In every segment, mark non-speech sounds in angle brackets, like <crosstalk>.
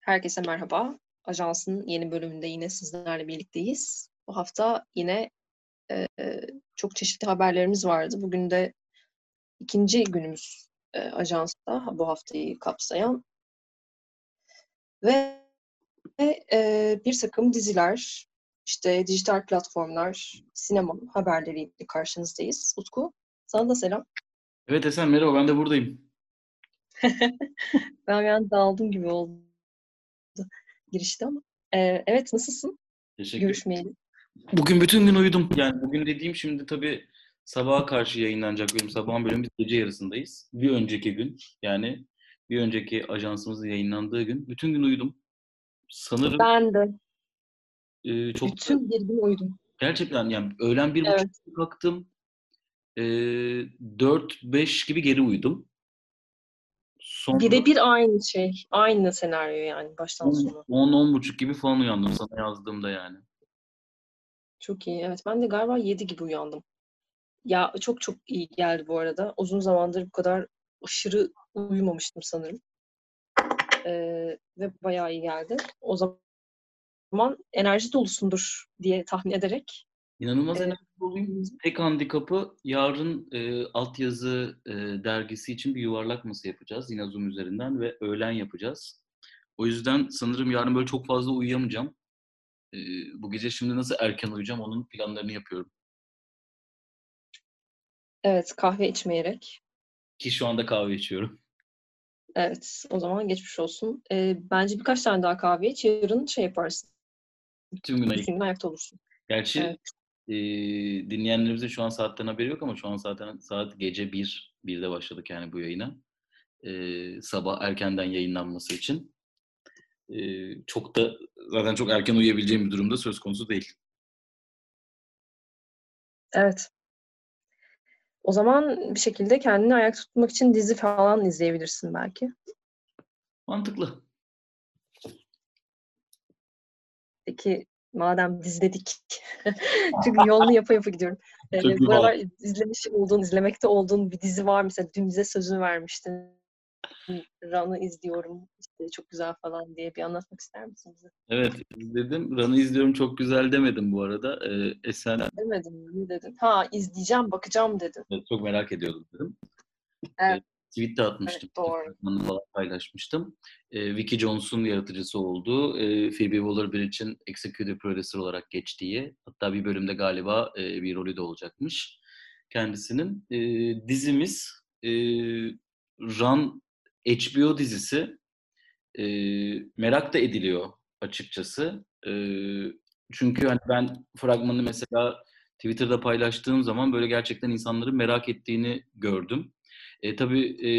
Herkese merhaba. Ajansın yeni bölümünde yine sizlerle birlikteyiz. Bu hafta yine e, çok çeşitli haberlerimiz vardı. Bugün de ikinci günümüz e, ajansta bu haftayı kapsayan ve e, bir takım diziler, işte dijital platformlar, sinema haberleriyle karşınızdayız. Utku, sana da selam. Evet Esen merhaba ben de buradayım. <laughs> ben yani dağıldım gibi oldu girişte ama. Ee, evet nasılsın? Teşekkür Görüşmeyelim. Bugün bütün gün uyudum. Yani bugün dediğim şimdi tabii sabaha karşı yayınlanacak bölüm. Sabahın bölümü biz gece yarısındayız. Bir önceki gün yani bir önceki ajansımızın yayınlandığı gün. Bütün gün uyudum. Sanırım Ben de. e, çok Bütün bir gün uyudum. gerçekten yani öğlen bir Evet. buçuk kalktım. E, 4-5 gibi geri uyudum. Sonra Birebir aynı şey. Aynı senaryo yani baştan sona. 10-10 buçuk gibi falan uyandım sana yazdığımda yani. Çok iyi. Evet ben de galiba 7 gibi uyandım. Ya çok çok iyi geldi bu arada. Uzun zamandır bu kadar aşırı uyumamıştım sanırım. Ee, ve bayağı iyi geldi. O zaman enerji dolusundur diye tahmin ederek. İnanılmaz Evet. enerjik olayım. Tek handikapı yarın e, altyazı e, dergisi için bir yuvarlak masa yapacağız. Yine Zoom üzerinden ve öğlen yapacağız. O yüzden sanırım yarın böyle çok fazla uyuyamayacağım. E, bu gece şimdi nasıl erken uyuyacağım onun planlarını yapıyorum. Evet kahve içmeyerek. Ki şu anda kahve içiyorum. Evet o zaman geçmiş olsun. Ee, bence birkaç tane daha kahve iç. Yarın şey yaparsın. Tüm gün ayakta olursun. Gerçi Evet. E, dinleyenlerimizin şu an saatten haberi yok ama şu an zaten saat gece 1. 1'de başladık yani bu yayına. E, sabah erkenden yayınlanması için. E, çok da zaten çok erken uyuyabileceğim bir durumda söz konusu değil. Evet. O zaman bir şekilde kendini ayakta tutmak için dizi falan izleyebilirsin belki. Mantıklı. Peki madem dizi dedik. <laughs> Çünkü yolunu yapa yapa gidiyorum. Ee, Çok iyi bu aralar izlemiş olduğun, izlemekte olduğun bir dizi var. Mesela dün bize sözünü vermiştin. Run'ı izliyorum. İşte çok güzel falan diye bir anlatmak ister misin bize? Evet izledim. Run'ı izliyorum çok güzel demedim bu arada. Ee, Esen Demedim mi? Dedin? Ha izleyeceğim, bakacağım dedin. evet, çok merak ediyordum dedim. Evet. Tweet'te atmıştım. Evet, doğru. Falan paylaşmıştım. Ee, Vicky Jones'un yaratıcısı olduğu, e, Phoebe Waller-Bridge'in executive producer olarak geçtiği, hatta bir bölümde galiba e, bir rolü de olacakmış kendisinin. E, dizimiz e, Run HBO dizisi. E, merak da ediliyor açıkçası. E, çünkü hani ben fragmanı mesela Twitter'da paylaştığım zaman böyle gerçekten insanların merak ettiğini gördüm. E, tabii e,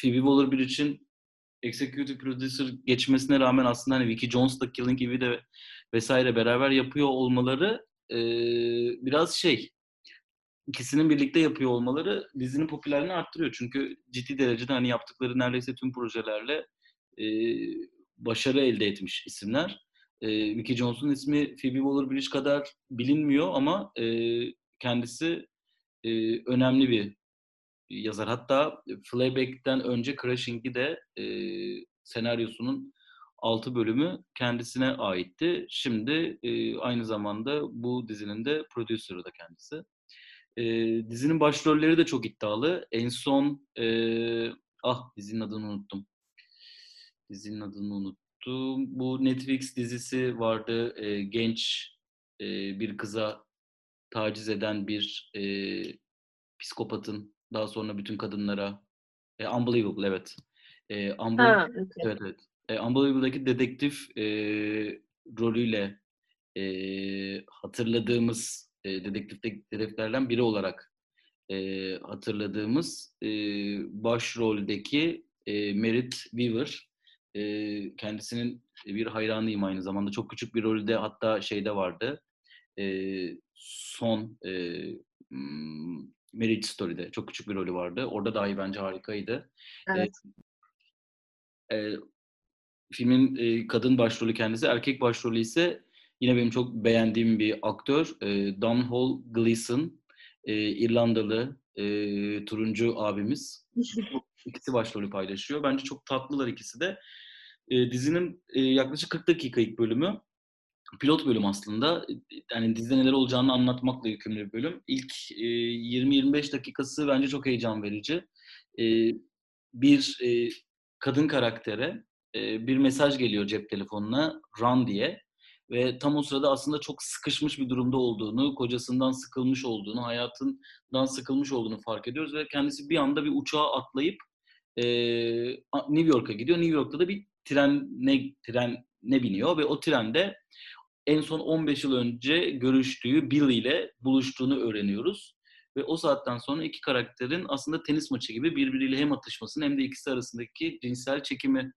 Phoebe Waller-Bridge'in executive producer geçmesine rağmen aslında hani Vicky Jones da Killing Eve'i de vesaire beraber yapıyor olmaları e, biraz şey ikisinin birlikte yapıyor olmaları dizinin popülerliğini arttırıyor. Çünkü ciddi derecede hani yaptıkları neredeyse tüm projelerle e, başarı elde etmiş isimler. E, Vicky Jones'un ismi Phoebe Waller-Bridge kadar bilinmiyor ama e, kendisi e, önemli bir yazar. Hatta Fleabag'den önce Crashing'i de e, senaryosunun 6 bölümü kendisine aitti. Şimdi e, aynı zamanda bu dizinin de prodüsörü de kendisi. E, dizinin başrolleri de çok iddialı. En son e, ah dizinin adını unuttum. Dizinin adını unuttum. Bu Netflix dizisi vardı. E, genç e, bir kıza taciz eden bir e, psikopatın daha sonra bütün kadınlara e, Unbelievable evet. E, Unbelievable, Ha, okey. evet evet. E, Unbelievable'daki dedektif e, rolüyle e, hatırladığımız e, dedektif dedektiflerden biri olarak e, hatırladığımız e, başroldeki e, Merit Weaver e, kendisinin bir hayranıyım aynı zamanda. Çok küçük bir rolde hatta şeyde vardı. E, son e, Marriage Story'de çok küçük bir rolü vardı. Orada dahi bence harikaydı. Evet. E, filmin e, kadın başrolü kendisi, erkek başrolü ise yine benim çok beğendiğim bir aktör. E, Domhnall Gleeson, e, İrlandalı e, turuncu abimiz. İkisi başrolü paylaşıyor. Bence çok tatlılar ikisi de. E, dizinin e, yaklaşık 40 dakika ilk bölümü. Pilot bölüm aslında. Yani dizide neler olacağını anlatmakla yükümlü bir bölüm. İlk e, 20-25 dakikası bence çok heyecan verici. E, bir e, kadın karaktere e, bir mesaj geliyor cep telefonuna run diye ve tam o sırada aslında çok sıkışmış bir durumda olduğunu, kocasından sıkılmış olduğunu, hayatından sıkılmış olduğunu fark ediyoruz ve kendisi bir anda bir uçağa atlayıp e, New York'a gidiyor. New York'ta da bir trene, trene biniyor ve o trende en son 15 yıl önce görüştüğü Bill ile buluştuğunu öğreniyoruz. Ve o saatten sonra iki karakterin aslında tenis maçı gibi birbiriyle hem atışmasını hem de ikisi arasındaki cinsel çekimi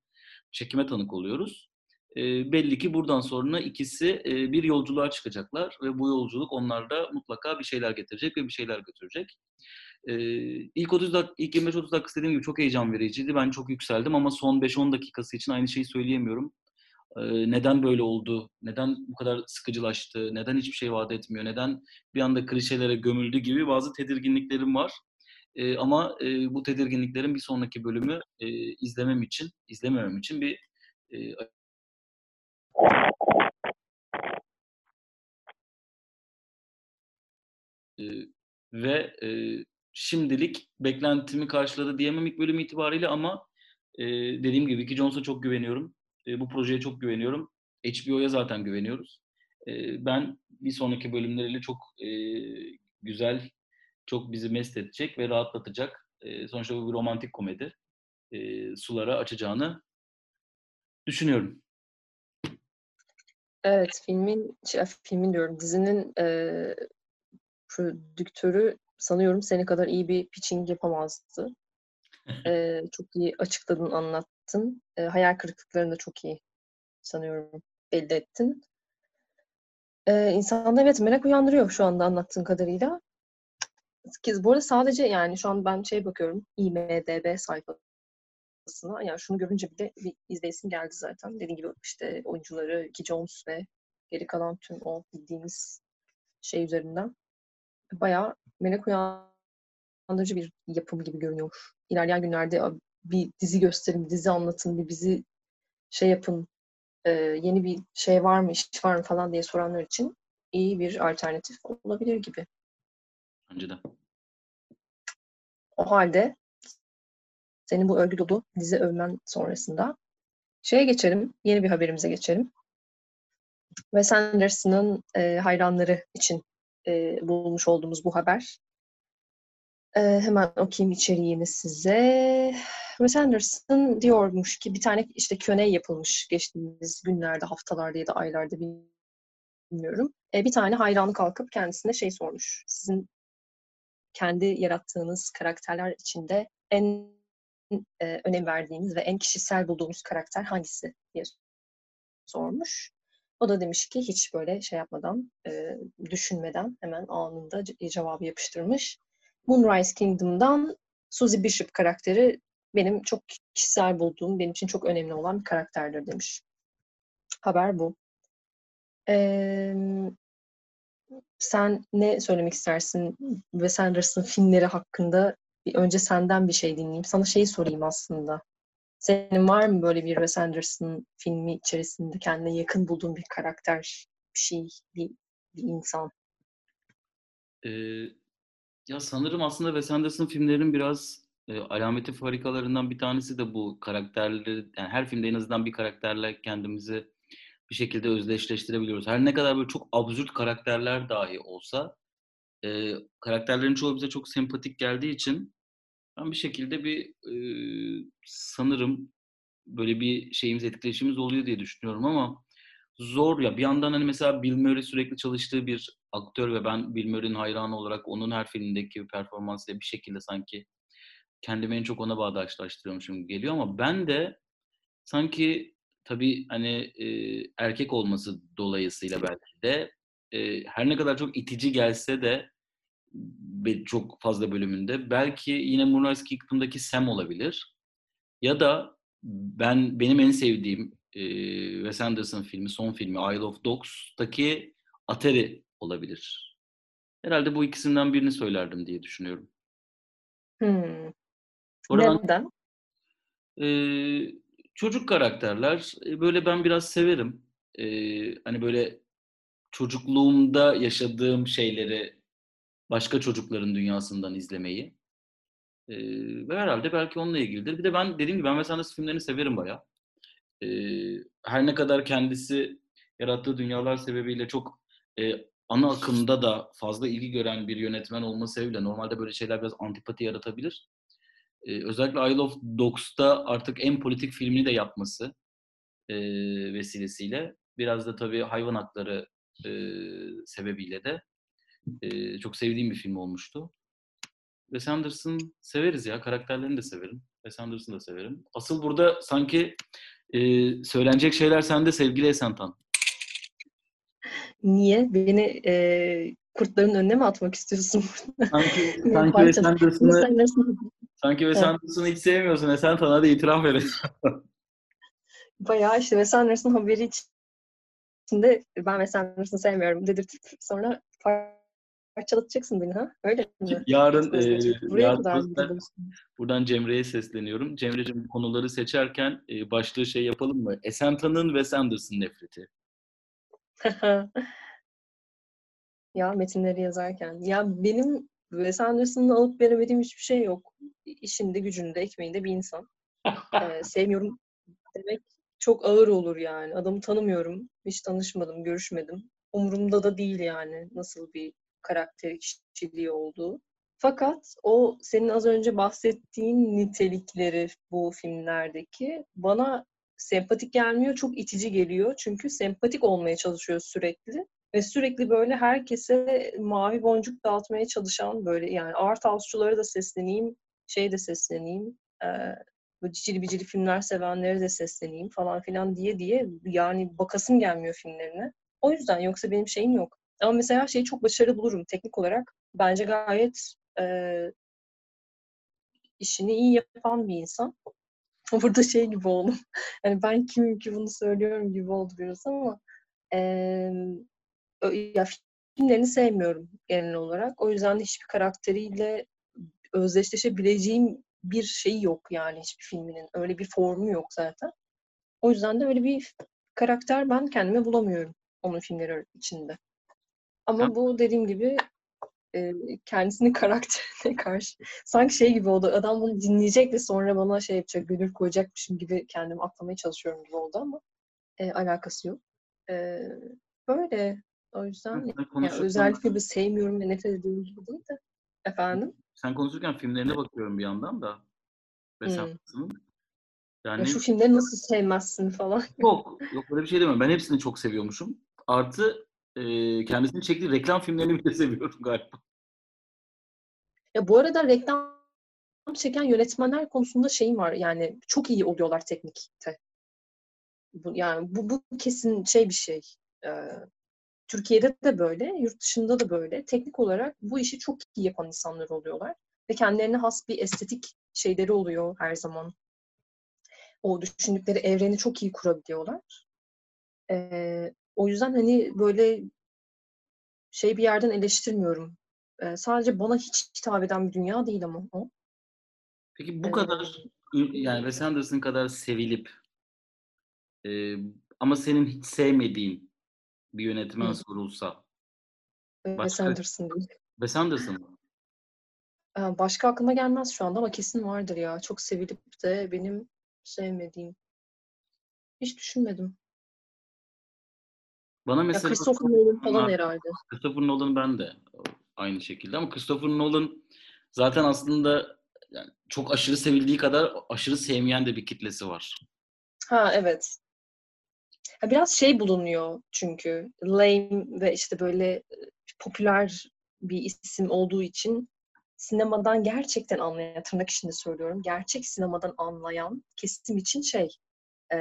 çekime tanık oluyoruz. E, belli ki buradan sonra ikisi e, bir yolculuğa çıkacaklar ve bu yolculuk onlarda mutlaka bir şeyler getirecek ve bir şeyler götürecek. E, ilk 30 dak ilk 25-30 dakika dediğim gibi çok heyecan vericiydi. Ben çok yükseldim ama son 5-10 dakikası için aynı şeyi söyleyemiyorum. Neden böyle oldu? Neden bu kadar sıkıcılaştı? Neden hiçbir şey vaat etmiyor? Neden bir anda klişelere gömüldü gibi bazı tedirginliklerim var. Ama bu tedirginliklerin bir sonraki bölümü izlemem için, izlememem için bir ve şimdilik beklentimi karşıladı diyemem ilk bölüm itibariyle ama dediğim gibi Vicky Jones'a çok güveniyorum. E, bu projeye çok güveniyorum. HBO'ya zaten güveniyoruz. E, ben bir sonraki bölümleriyle çok e, güzel çok bizi mest edecek ve rahatlatacak. E, sonuçta bu bir romantik komedi. E, sulara açacağını düşünüyorum. Evet, filmin, şey, filmin diyorum, dizinin e, prodüktörü sanıyorum seni kadar iyi bir pitching yapamazdı. <laughs> e, çok iyi açıkladın, anlattın. E, hayal kırıklıklarını da çok iyi sanıyorum belli ettin. E, insanda evet merak uyandırıyor şu anda anlattığın kadarıyla bu arada sadece yani şu an ben şey bakıyorum IMDB sayfasına. Yani şunu görünce bile bir izleyesim geldi zaten. Dediğim gibi işte oyuncuları Ki Jones ve geri kalan tüm o bildiğimiz şey üzerinden bayağı merak uyandırıcı bir yapım gibi görünüyor. İlerleyen günlerde bir dizi gösterin, bir dizi anlatın, bir bizi şey yapın, e, yeni bir şey var mı, iş var mı falan diye soranlar için iyi bir alternatif olabilir gibi. Bence de. O halde senin bu övgü dolu dizi övmen sonrasında şeye geçelim, yeni bir haberimize geçelim. Wes Anderson'ın e, hayranları için e, bulmuş olduğumuz bu haber. E, hemen okuyayım içeriğini size. Wes Anderson diyormuş ki bir tane işte Q&A yapılmış geçtiğimiz günlerde, haftalarda ya da aylarda bilmiyorum. E, bir tane hayranı kalkıp kendisine şey sormuş. Sizin kendi yarattığınız karakterler içinde en e, önem verdiğiniz ve en kişisel bulduğunuz karakter hangisi diye sormuş. O da demiş ki hiç böyle şey yapmadan, e, düşünmeden hemen anında cevabı yapıştırmış. Moonrise Kingdom'dan Suzy Bishop karakteri benim çok kişisel bulduğum, benim için çok önemli olan bir karakterdir demiş. Haber bu. Ee, sen ne söylemek istersin Wes Anderson filmleri hakkında? Bir önce senden bir şey dinleyeyim. Sana şeyi sorayım aslında. Senin var mı böyle bir Wes Anderson filmi içerisinde kendine yakın bulduğun bir karakter, bir şey, bir, bir insan? Ee, ya sanırım aslında Wes Anderson filmlerinin biraz e, alameti farikalarından bir tanesi de bu karakterleri, yani her filmde en azından bir karakterle kendimizi bir şekilde özdeşleştirebiliyoruz. Her ne kadar böyle çok absürt karakterler dahi olsa e, karakterlerin çoğu bize çok sempatik geldiği için ben bir şekilde bir e, sanırım böyle bir şeyimiz etkileşimimiz oluyor diye düşünüyorum ama zor ya. Bir yandan hani mesela Bill Murray sürekli çalıştığı bir aktör ve ben Bill Murray'nin hayranı olarak onun her filmdeki performansıyla bir şekilde sanki kendimi en çok ona bağdaşlaştırıyormuşum geliyor ama ben de sanki tabii hani e, erkek olması dolayısıyla belki de e, her ne kadar çok itici gelse de çok fazla bölümünde belki yine Moonrise Kingdom'daki Sam olabilir. Ya da ben benim en sevdiğim e, Wes Anderson filmi, son filmi Isle of Dogs'taki Atari olabilir. Herhalde bu ikisinden birini söylerdim diye düşünüyorum. Hmm. Oradan, Neden? E, çocuk karakterler. E, böyle ben biraz severim. Ee, hani böyle çocukluğumda yaşadığım şeyleri başka çocukların dünyasından izlemeyi. Ee, ve herhalde belki onunla ilgilidir. Bir de ben dediğim gibi ben Anderson filmlerini severim bayağı. Ee, her ne kadar kendisi yarattığı dünyalar sebebiyle çok e, ana akımda da fazla ilgi gören bir yönetmen olması sebebiyle normalde böyle şeyler biraz antipati yaratabilir. Ee, özellikle Isle of Dogs'ta artık en politik filmini de yapması e, vesilesiyle biraz da tabii hayvan hakları e, sebebiyle de e, çok sevdiğim bir film olmuştu. Wes Anderson severiz ya. Karakterlerini de severim. Wes Anderson'ı da severim. Asıl burada sanki e, söylenecek şeyler sende sevgili Esentan. Niye? Beni e, kurtların önüne mi atmak istiyorsun? sanki, <laughs> sanki Wes Anderson'ı sanki Wes Anderson'ı hiç sevmiyorsun. Esentan hadi itiraf verin. <laughs> Bayağı işte Wes Anderson haberi içinde ben Wes Anderson'ı sevmiyorum dedirtip sonra parçalatacaksın beni ha? Öyle mi? Yarın, e, Buraya yarın kadar <laughs> buradan Cemre'ye sesleniyorum. Cemre'cim konuları seçerken e, başlığı şey yapalım mı? Esenta'nın Wes Anderson nefreti. <laughs> ya metinleri yazarken. Ya benim Wes Anderson'la alıp veremediğim hiçbir şey yok. İşinde, gücünde, ekmeğinde bir insan. <laughs> ee, sevmiyorum demek çok ağır olur yani. Adamı tanımıyorum. Hiç tanışmadım, görüşmedim. Umurumda da değil yani nasıl bir karakter kişiliği olduğu. Fakat o senin az önce bahsettiğin nitelikleri bu filmlerdeki bana sempatik gelmiyor, çok itici geliyor. Çünkü sempatik olmaya çalışıyor sürekli. Ve sürekli böyle herkese mavi boncuk dağıtmaya çalışan böyle yani art house'çulara da sesleneyim, şey de sesleneyim, e, böyle cicili bicili filmler sevenlere de sesleneyim falan filan diye diye yani bakasım gelmiyor filmlerine. O yüzden yoksa benim şeyim yok. Ama mesela şeyi çok başarılı bulurum teknik olarak. Bence gayet e, işini iyi yapan bir insan. <laughs> Burada şey gibi oldum. <laughs> Yani ben kimim ki bunu söylüyorum gibi oldu biraz ama e, ya filmlerini sevmiyorum genel olarak. O yüzden de hiçbir karakteriyle özdeşleşebileceğim bir şey yok yani hiçbir filminin. Öyle bir formu yok zaten. O yüzden de öyle bir karakter ben kendime bulamıyorum onun filmleri içinde. Ama bu dediğim gibi e, kendisinin <laughs> karakterine karşı sanki şey gibi oldu. Adam bunu dinleyecek ve sonra bana şey yapacak, gönül koyacakmışım gibi kendimi aklamaya çalışıyorum gibi oldu ama e, alakası yok. E, böyle. O yüzden yani özellikle bir sevmiyorum ve nefret ediyorum gibi değil de. Efendim? Sen konuşurken filmlerine bakıyorum bir yandan da. Hmm. Yani... Ya şu filmleri nasıl sevmezsin falan. <laughs> Yok. Yok böyle bir şey demem. Ben hepsini çok seviyormuşum. Artı e, kendisinin çektiği reklam filmlerini bile <laughs> seviyorum galiba. Ya bu arada reklam çeken yönetmenler konusunda şeyim var. Yani çok iyi oluyorlar teknikte. Bu, yani bu, bu kesin şey bir şey. Ee, Türkiye'de de böyle, yurt dışında da böyle. Teknik olarak bu işi çok iyi yapan insanlar oluyorlar. Ve kendilerine has bir estetik şeyleri oluyor her zaman. O düşündükleri evreni çok iyi kurabiliyorlar. Ee, o yüzden hani böyle şey bir yerden eleştirmiyorum. Ee, sadece bana hiç hitap eden bir dünya değil ama o. Peki bu ee, kadar yani Wes Anderson kadar sevilip e, ama senin hiç sevmediğin bir yönetmen sorulsa Wes Anderson değil. Wes Anderson mı? Başka aklıma gelmez şu anda ama kesin vardır ya. Çok sevilip de benim sevmediğim. Hiç düşünmedim. Bana mesela ya Christopher Nolan falan herhalde. Christopher Nolan ben de aynı şekilde ama Christopher Nolan zaten aslında yani çok aşırı sevildiği kadar aşırı sevmeyen de bir kitlesi var. Ha evet. Biraz şey bulunuyor çünkü lame ve işte böyle popüler bir isim olduğu için sinemadan gerçekten anlayan, tırnak içinde söylüyorum, gerçek sinemadan anlayan kesim için şey e,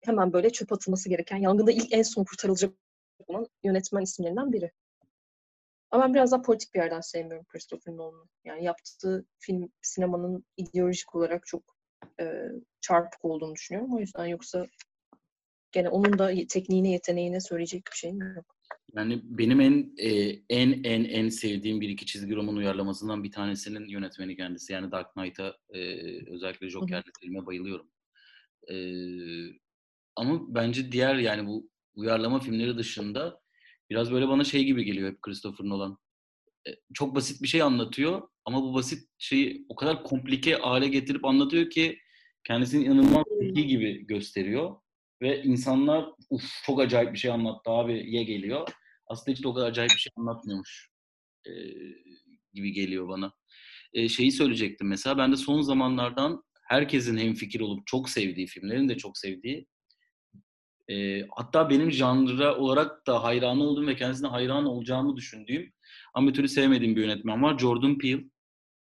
hemen böyle çöp atılması gereken, yangında ilk en son kurtarılacak olan yönetmen isimlerinden biri. Ama ben biraz daha politik bir yerden sevmiyorum Christopher Nolan'ı. Yani yaptığı film sinemanın ideolojik olarak çok e, çarpık olduğunu düşünüyorum. O yüzden yoksa gene onun da tekniğine, yeteneğine söyleyecek bir şeyim yok. Yani benim en e, en en en sevdiğim bir iki çizgi roman uyarlamasından bir tanesinin yönetmeni kendisi. Yani Dark Knight'a e, özellikle Joker'le filme bayılıyorum. E, ama bence diğer yani bu uyarlama filmleri dışında biraz böyle bana şey gibi geliyor hep Christopher Nolan. E, çok basit bir şey anlatıyor ama bu basit şeyi o kadar komplike hale getirip anlatıyor ki kendisini inanılmaz zeki gibi gösteriyor ve insanlar uf çok acayip bir şey anlattı abi ye geliyor. Aslında hiç de o kadar acayip bir şey anlatmıyormuş e, gibi geliyor bana. E, şeyi söyleyecektim mesela ben de son zamanlardan herkesin hemfikir olup çok sevdiği filmlerin de çok sevdiği e, hatta benim janra olarak da hayran olduğum ve kendisine hayran olacağımı düşündüğüm ama türlü sevmediğim bir yönetmen var. Jordan Peele.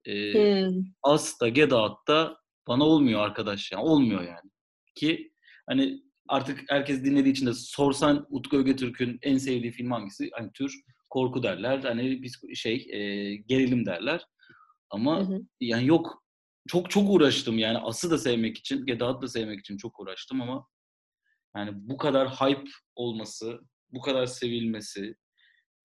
E, hmm. As'ta, Get Out'ta bana olmuyor arkadaş yani. Olmuyor yani. Ki hani artık herkes dinlediği için de sorsan Utku Ögetürk'ün en sevdiği film hangisi? Hani tür korku derler. Hani biz şey e, gerilim derler. Ama hı hı. yani yok çok çok uğraştım yani As'ı da sevmek için, Get Out da sevmek için çok uğraştım ama yani bu kadar hype olması, bu kadar sevilmesi,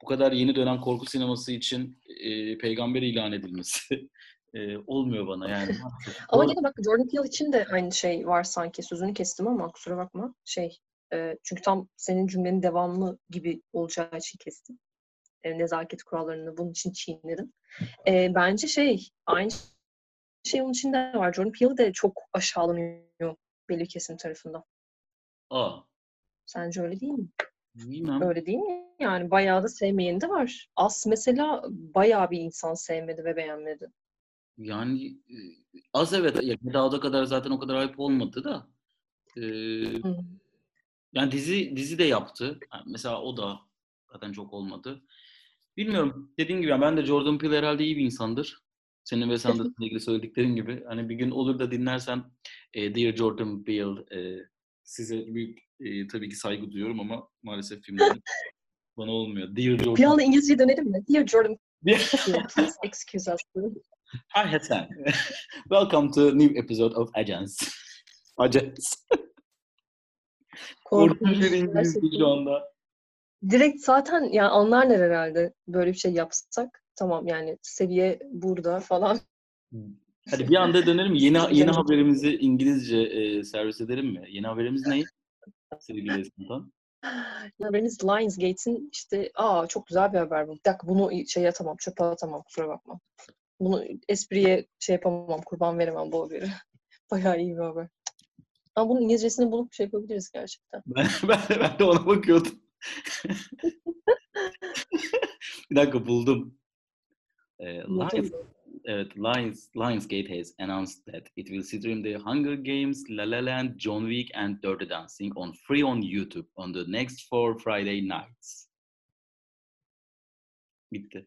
bu kadar yeni dönem korku sineması için e, peygamber ilan edilmesi <laughs> e, olmuyor bana yani. <laughs> ama yine bak Jordan Peele için de aynı şey var sanki. Sözünü kestim ama kusura bakma. Şey, e, çünkü tam senin cümlenin devamlı gibi olacağı için kestim. E, nezaket kurallarını bunun için çiğnedim. E, bence şey, aynı şey onun içinde var. Jordan Peele de çok aşağılanıyor belli kesim tarafından. Aa. Sence öyle değil mi? Bilmem. Öyle değil mi? Yani bayağı da sevmeyeni de var. As mesela bayağı bir insan sevmedi ve beğenmedi. Yani az evet. Ya, kadar zaten o kadar hype olmadı da. E, yani dizi dizi de yaptı. Yani mesela o da zaten çok olmadı. Bilmiyorum. Dediğim gibi ben de Jordan Peele herhalde iyi bir insandır. Senin ve Sanders'la <laughs> ilgili söylediklerin gibi. Hani bir gün olur da dinlersen e, Dear Jordan Peele e, size büyük e, tabii ki saygı duyuyorum ama maalesef filmler <laughs> bana olmuyor. Dear Jordan. Bir anda İngilizce dönelim mi? Dear Jordan. Please excuse us. Hi Hasan. <laughs> Welcome to new episode of Agents. Agents. Korkunç bir İngilizce şu anda. Direkt zaten yani anlarlar herhalde böyle bir şey yapsak. Tamam yani seviye burada falan. Hadi bir anda dönelim. Yeni yeni haberimizi İngilizce e, servis edelim mi? Yeni haberimiz ne? Sevgili Esnaf'tan. Haberimiz Lionsgate'in işte aa çok güzel bir haber bu. Bir dakika bunu şey atamam, çöpe atamam kusura bakma. Bunu espriye şey yapamam, kurban veremem bu haberi. <laughs> Bayağı iyi bir haber. Ama bunun İngilizcesini bulup şey yapabiliriz gerçekten. Ben, <laughs> ben, de, ben de ona bakıyordum. <laughs> bir dakika buldum. Ee, Lions, evet, Lions, Lionsgate has announced that it will stream the Hunger Games, La La Land, John Wick and Dirty Dancing on free on YouTube on the next four Friday nights. Bitti.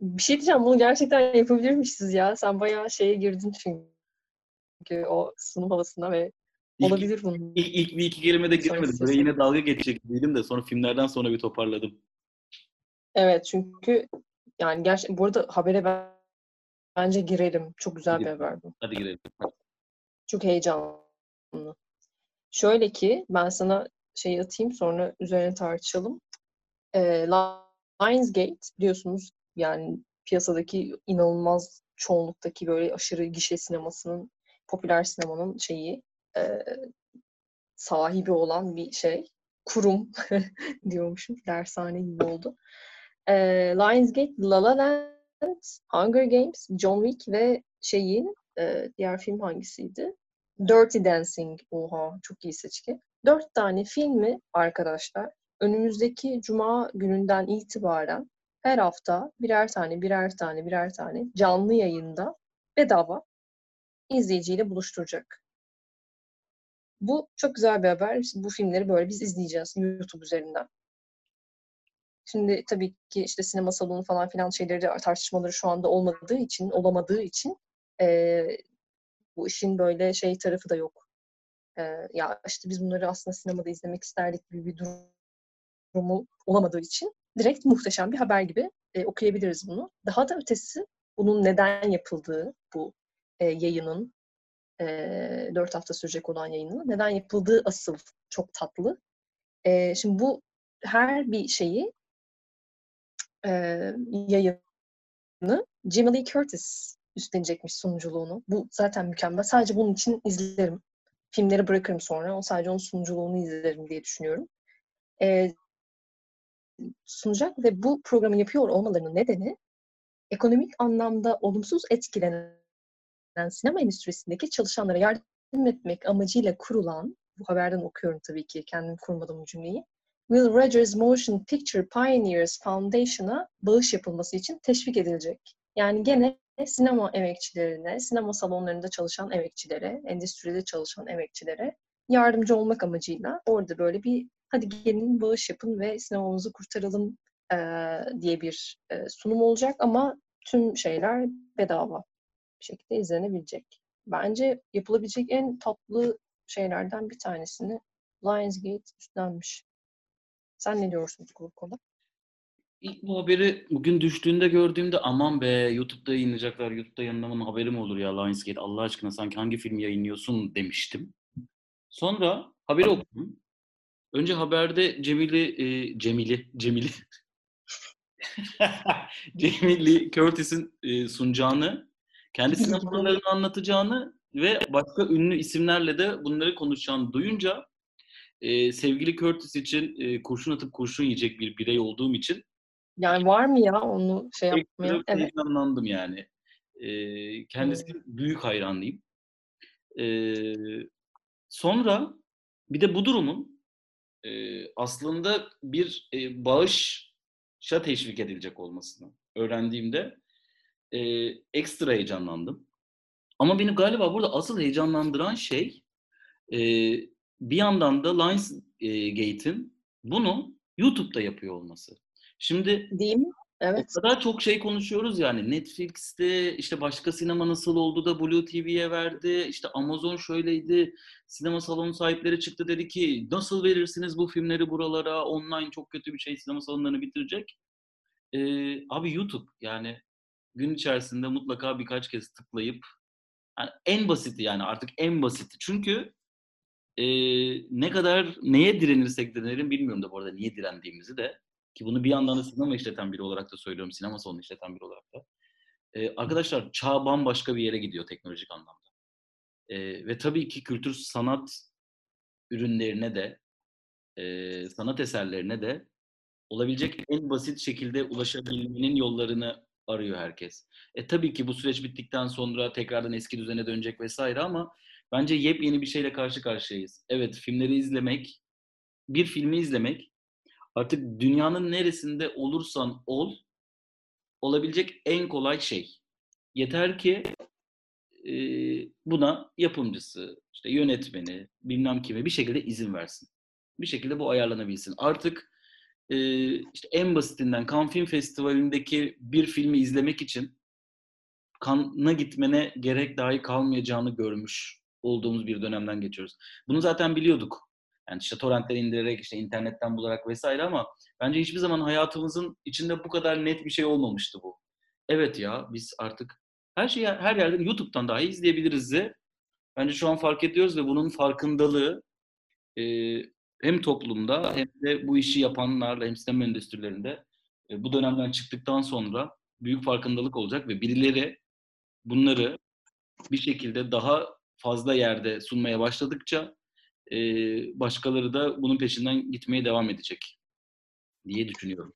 Bir şey diyeceğim, bunu gerçekten yapabilirmişiz ya. Sen bayağı şeye girdin çünkü o sunum havasına ve ilk, olabilir bunun. İlk, ilk bir iki kelimede girmedim. Böyle yine dalga geçecek değilim de sonra filmlerden sonra bir toparladım. Evet çünkü yani gerçekten bu arada habere ben, bence girelim. Çok güzel bir haber bu. Hadi girelim. Çok heyecanlı. Şöyle ki ben sana şey atayım sonra üzerine tartışalım. Ee, Lionsgate biliyorsunuz yani piyasadaki inanılmaz çoğunluktaki böyle aşırı gişe sinemasının, popüler sinemanın şeyi e, sahibi olan bir şey. Kurum <laughs> diyormuşum. Dershane gibi oldu. E, Lionsgate, La La Land, Hunger Games, John Wick ve şeyin e, diğer film hangisiydi? Dirty Dancing. Oha çok iyi seçki. Dört tane filmi arkadaşlar önümüzdeki cuma gününden itibaren her hafta birer tane, birer tane, birer tane canlı yayında bedava izleyiciyle buluşturacak. Bu çok güzel bir haber. Bu filmleri böyle biz izleyeceğiz YouTube üzerinden. Şimdi tabii ki işte sinema salonu falan filan şeyleri tartışmaları şu anda olmadığı için, olamadığı için e, bu işin böyle şey tarafı da yok. E, ya işte biz bunları aslında sinemada izlemek isterdik gibi bir durumu olamadığı için direkt muhteşem bir haber gibi e, okuyabiliriz bunu. Daha da ötesi bunun neden yapıldığı bu e, yayının e, 4 hafta sürecek olan yayının neden yapıldığı asıl çok tatlı. E, şimdi bu her bir şeyi e, yayını Jamie Lee Curtis üstlenecekmiş sunuculuğunu. Bu zaten mükemmel. Sadece bunun için izlerim. Filmleri bırakırım sonra. O sadece onun sunuculuğunu izlerim diye düşünüyorum. E, sunacak ve bu programı yapıyor olmalarının nedeni ekonomik anlamda olumsuz etkilenen sinema endüstrisindeki çalışanlara yardım etmek amacıyla kurulan, bu haberden okuyorum tabii ki, kendim kurmadım cümleyi, Will Rogers Motion Picture Pioneers Foundation'a bağış yapılması için teşvik edilecek. Yani gene sinema emekçilerine, sinema salonlarında çalışan emekçilere, endüstride çalışan emekçilere yardımcı olmak amacıyla orada böyle bir hadi gelin bağış yapın ve sinemamızı kurtaralım e, diye bir e, sunum olacak ama tüm şeyler bedava bir şekilde izlenebilecek. Bence yapılabilecek en tatlı şeylerden bir tanesini Lionsgate üstlenmiş. Sen ne diyorsun bu konuda? İlk bu haberi bugün düştüğünde gördüğümde aman be YouTube'da yayınlayacaklar, YouTube'da yayınlamanın haberi mi olur ya Lionsgate Allah aşkına sanki hangi film yayınlıyorsun demiştim. Sonra haberi okudum. Önce haberde Cemili, e, Cemili, Cemili, <laughs> Jamie Curtis'in e, sunacağını, kendi sinemalarını <laughs> anlatacağını ve başka ünlü isimlerle de bunları konuşacağını duyunca e, sevgili Curtis için e, kurşun atıp kurşun yiyecek bir birey olduğum için yani var mı ya onu şey yapmaya? Evet. Heyecanlandım yani. E, kendisi hmm. büyük hayranlıyım. E, sonra bir de bu durumun e, aslında bir e, bağışa teşvik edilecek olmasını öğrendiğimde e, ekstra heyecanlandım. Ama beni galiba burada asıl heyecanlandıran şey e, bir yandan da Lionsgate'in bunu YouTube'da yapıyor olması. Şimdi değil mi? Evet. O kadar çok şey konuşuyoruz yani. Netflix'te işte başka sinema nasıl oldu da Blue TV'ye verdi. İşte Amazon şöyleydi. Sinema salonu sahipleri çıktı dedi ki nasıl verirsiniz bu filmleri buralara? Online çok kötü bir şey sinema salonlarını bitirecek. Ee, abi YouTube yani gün içerisinde mutlaka birkaç kez tıklayıp yani en basiti yani artık en basiti. Çünkü e, ne kadar neye direnirsek direnelim bilmiyorum da bu arada niye direndiğimizi de ki bunu bir yandan da sinema işleten biri olarak da söylüyorum, sinema salonu işleten biri olarak da. Ee, arkadaşlar çağ bambaşka bir yere gidiyor teknolojik anlamda. Ee, ve tabii ki kültür sanat ürünlerine de, e, sanat eserlerine de olabilecek en basit şekilde ulaşabilmenin yollarını arıyor herkes. E tabii ki bu süreç bittikten sonra tekrardan eski düzene dönecek vesaire ama bence yepyeni bir şeyle karşı karşıyayız. Evet filmleri izlemek, bir filmi izlemek Artık dünyanın neresinde olursan ol, olabilecek en kolay şey. Yeter ki buna yapımcısı, işte yönetmeni, bilmem kime bir şekilde izin versin. Bir şekilde bu ayarlanabilsin. Artık işte en basitinden Cannes Film Festivali'ndeki bir filmi izlemek için Cannes'a gitmene gerek dahi kalmayacağını görmüş olduğumuz bir dönemden geçiyoruz. Bunu zaten biliyorduk. Yani işte torrentler indirerek, işte internetten bularak vesaire ama bence hiçbir zaman hayatımızın içinde bu kadar net bir şey olmamıştı bu. Evet ya biz artık her şeyi her yerden YouTube'dan dahi izleyebiliriz de. Bence şu an fark ediyoruz ve bunun farkındalığı e, hem toplumda hem de bu işi yapanlarla hem sistem endüstrilerinde e, bu dönemden çıktıktan sonra büyük farkındalık olacak ve birileri bunları bir şekilde daha fazla yerde sunmaya başladıkça e, başkaları da bunun peşinden gitmeye devam edecek diye düşünüyorum.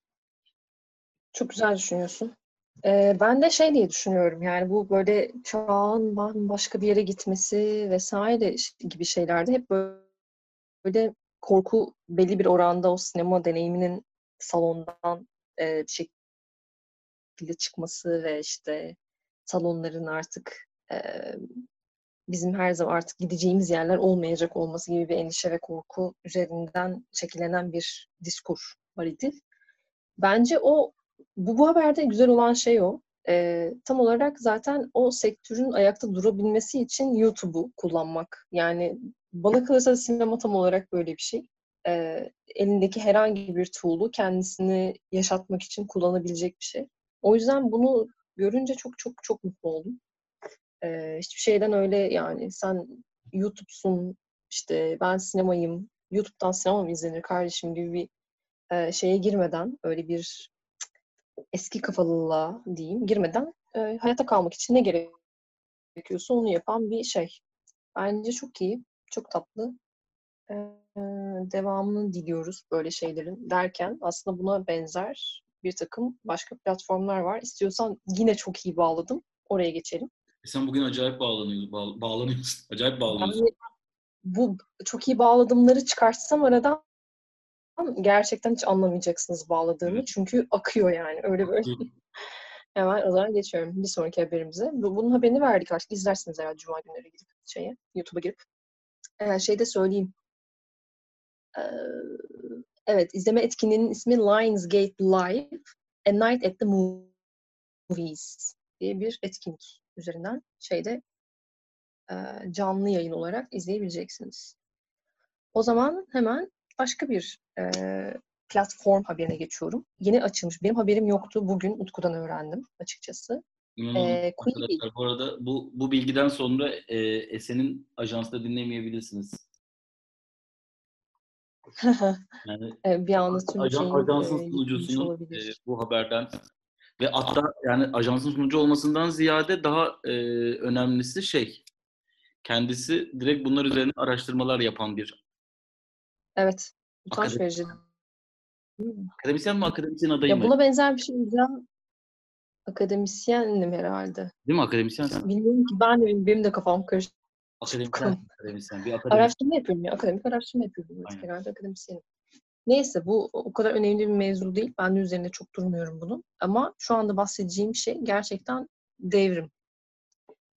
Çok güzel düşünüyorsun. Ee, ben de şey diye düşünüyorum yani bu böyle çağın başka bir yere gitmesi vesaire gibi şeylerde hep böyle korku belli bir oranda o sinema deneyiminin salondan e, bir şekilde çıkması ve işte salonların artık e, bizim her zaman artık gideceğimiz yerler olmayacak olması gibi bir endişe ve korku üzerinden şekillenen bir diskur var idi. Bence o bu, bu haberde güzel olan şey o. E, tam olarak zaten o sektörün ayakta durabilmesi için YouTube'u kullanmak. Yani bana kalırsa sinema tam olarak böyle bir şey. E, elindeki herhangi bir tool'u kendisini yaşatmak için kullanabilecek bir şey. O yüzden bunu görünce çok çok çok mutlu oldum. E, hiçbir şeyden öyle yani sen YouTube'sun işte ben sinemayım YouTube'dan sinema mı izlenir kardeşim gibi bir e, şeye girmeden öyle bir eski kafalılığa diyeyim girmeden e, hayatta kalmak için ne gerekiyorsa onu yapan bir şey. Bence çok iyi, çok tatlı. E, devamını diliyoruz böyle şeylerin derken aslında buna benzer bir takım başka platformlar var. İstiyorsan yine çok iyi bağladım. Oraya geçelim. E sen bugün acayip bağlanıyorsun. Bağ, bağlanıyorsun. <laughs> Acayip bağlanıyorsun. Yani bu çok iyi bağladımları çıkartsam aradan gerçekten hiç anlamayacaksınız bağladığımı. Çünkü akıyor yani öyle böyle. <laughs> Hemen o zaman geçiyorum bir sonraki haberimize. Bunun haberini verdik artık. İzlersiniz herhalde Cuma günleri gidip şeye, YouTube'a girip. Ee, şey de söyleyeyim. Ee, evet, izleme etkinliğinin ismi Lionsgate Live A Night at the Movies diye bir etkinlik üzerinden şeyde e, canlı yayın olarak izleyebileceksiniz. O zaman hemen başka bir e, platform haberine geçiyorum. Yeni açılmış. Benim haberim yoktu. Bugün Utku'dan öğrendim açıkçası. ee, Arkadaşlar bu arada bu, bu bilgiden sonra e, Esen'in ajansta dinlemeyebilirsiniz. <laughs> yani bir anda tüm ajan, ajansın e, sunucusunun e, bu haberden ve hatta yani ajansın sunucu olmasından ziyade daha e, önemlisi şey kendisi direkt bunlar üzerine araştırmalar yapan bir Evet. Utanç verici. Akademisyen mi akademisyen adayı mı? Ya buna benzer bir şey diyeceğim. Akademisyenim herhalde. Değil mi akademisyen? Bilmiyorum ki ben de benim de kafam karıştı. Akademisyen. akademisyen. Bir akademisyen. Araştırma yapıyorum ya. Akademik araştırma yapıyorum. Aynen. Herhalde akademisyenim. Neyse bu o kadar önemli bir mevzu değil. Ben de üzerinde çok durmuyorum bunun. Ama şu anda bahsedeceğim şey gerçekten devrim.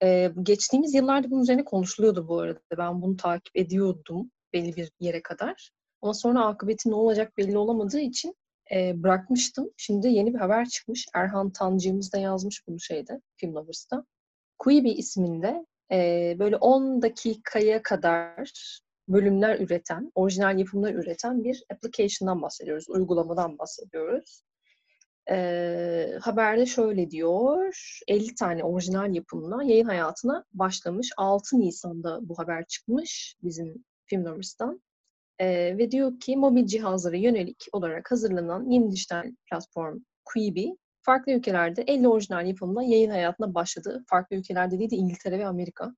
Ee, geçtiğimiz yıllarda bunun üzerine konuşuluyordu bu arada. Ben bunu takip ediyordum belli bir yere kadar. Ama sonra akıbeti ne olacak belli olamadığı için e, bırakmıştım. Şimdi yeni bir haber çıkmış. Erhan Tancı'mız da yazmış bunu şeyde, Film Lovers'ta. Quibi isminde e, böyle 10 dakikaya kadar bölümler üreten, orijinal yapımlar üreten bir application'dan bahsediyoruz, uygulamadan bahsediyoruz. E, haberde şöyle diyor, 50 tane orijinal yapımla yayın hayatına başlamış. 6 Nisan'da bu haber çıkmış bizim Filmlovers'tan. E, ve diyor ki mobil cihazlara yönelik olarak hazırlanan yeni dijital platform Quibi farklı ülkelerde 50 orijinal yapımla yayın hayatına başladı. Farklı ülkelerde değil de İngiltere ve Amerika.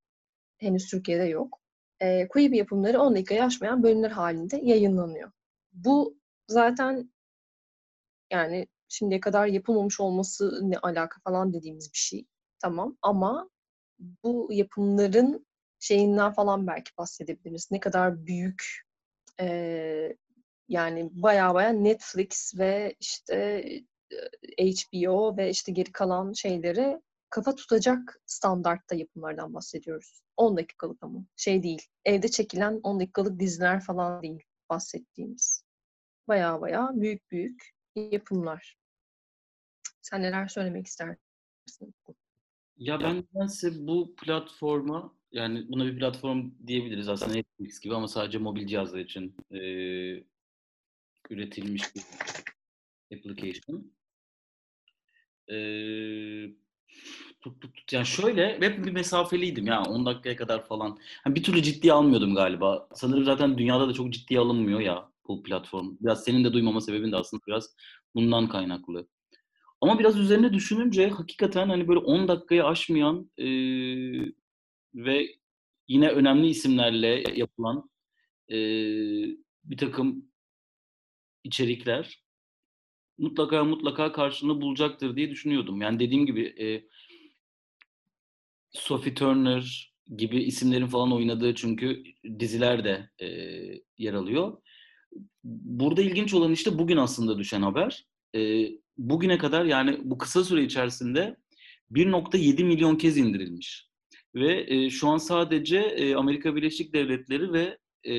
Henüz Türkiye'de yok. E, Quibi yapımları 10 dakikayı aşmayan bölümler halinde yayınlanıyor. Bu zaten yani şimdiye kadar yapılmamış olması ne alaka falan dediğimiz bir şey. Tamam ama bu yapımların şeyinden falan belki bahsedebiliriz. Ne kadar büyük e, yani baya baya Netflix ve işte HBO ve işte geri kalan şeyleri kafa tutacak standartta yapımlardan bahsediyoruz. 10 dakikalık ama şey değil. Evde çekilen 10 dakikalık diziler falan değil bahsettiğimiz. Baya baya büyük büyük yapımlar. Sen neler söylemek istersin? Ya ben nedense bu platforma yani buna bir platform diyebiliriz aslında Netflix gibi ama sadece mobil cihazlar için e, üretilmiş bir application. E, tut, tut, tut. Yani şöyle hep bir mesafeliydim ya 10 dakikaya kadar falan. Yani bir türlü ciddiye almıyordum galiba. Sanırım zaten dünyada da çok ciddiye alınmıyor ya bu platform. Biraz senin de duymama sebebin de aslında biraz bundan kaynaklı. Ama biraz üzerine düşününce hakikaten hani böyle 10 dakikayı aşmayan e, ve yine önemli isimlerle yapılan e, bir takım içerikler mutlaka mutlaka karşılığını bulacaktır diye düşünüyordum. Yani dediğim gibi e, Sophie Turner gibi isimlerin falan oynadığı çünkü diziler de e, yer alıyor. Burada ilginç olan işte bugün aslında düşen haber. E, bugüne kadar yani bu kısa süre içerisinde 1.7 milyon kez indirilmiş. Ve e, şu an sadece e, Amerika Birleşik Devletleri ve e,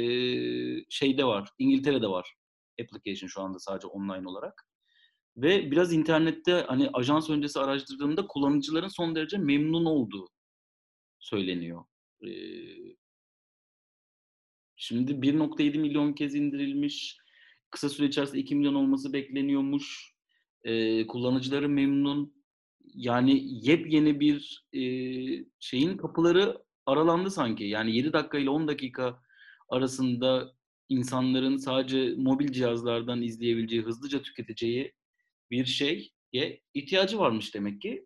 şeyde var, İngiltere'de var application şu anda sadece online olarak. Ve biraz internette hani ajans öncesi araştırdığımda kullanıcıların son derece memnun olduğu söyleniyor. Şimdi 1.7 milyon kez indirilmiş. Kısa süre içerisinde 2 milyon olması bekleniyormuş. Ee, kullanıcıları memnun yani yepyeni bir şeyin kapıları aralandı sanki. Yani 7 dakika ile 10 dakika arasında insanların sadece mobil cihazlardan izleyebileceği, hızlıca tüketeceği bir şey diye ihtiyacı varmış demek ki.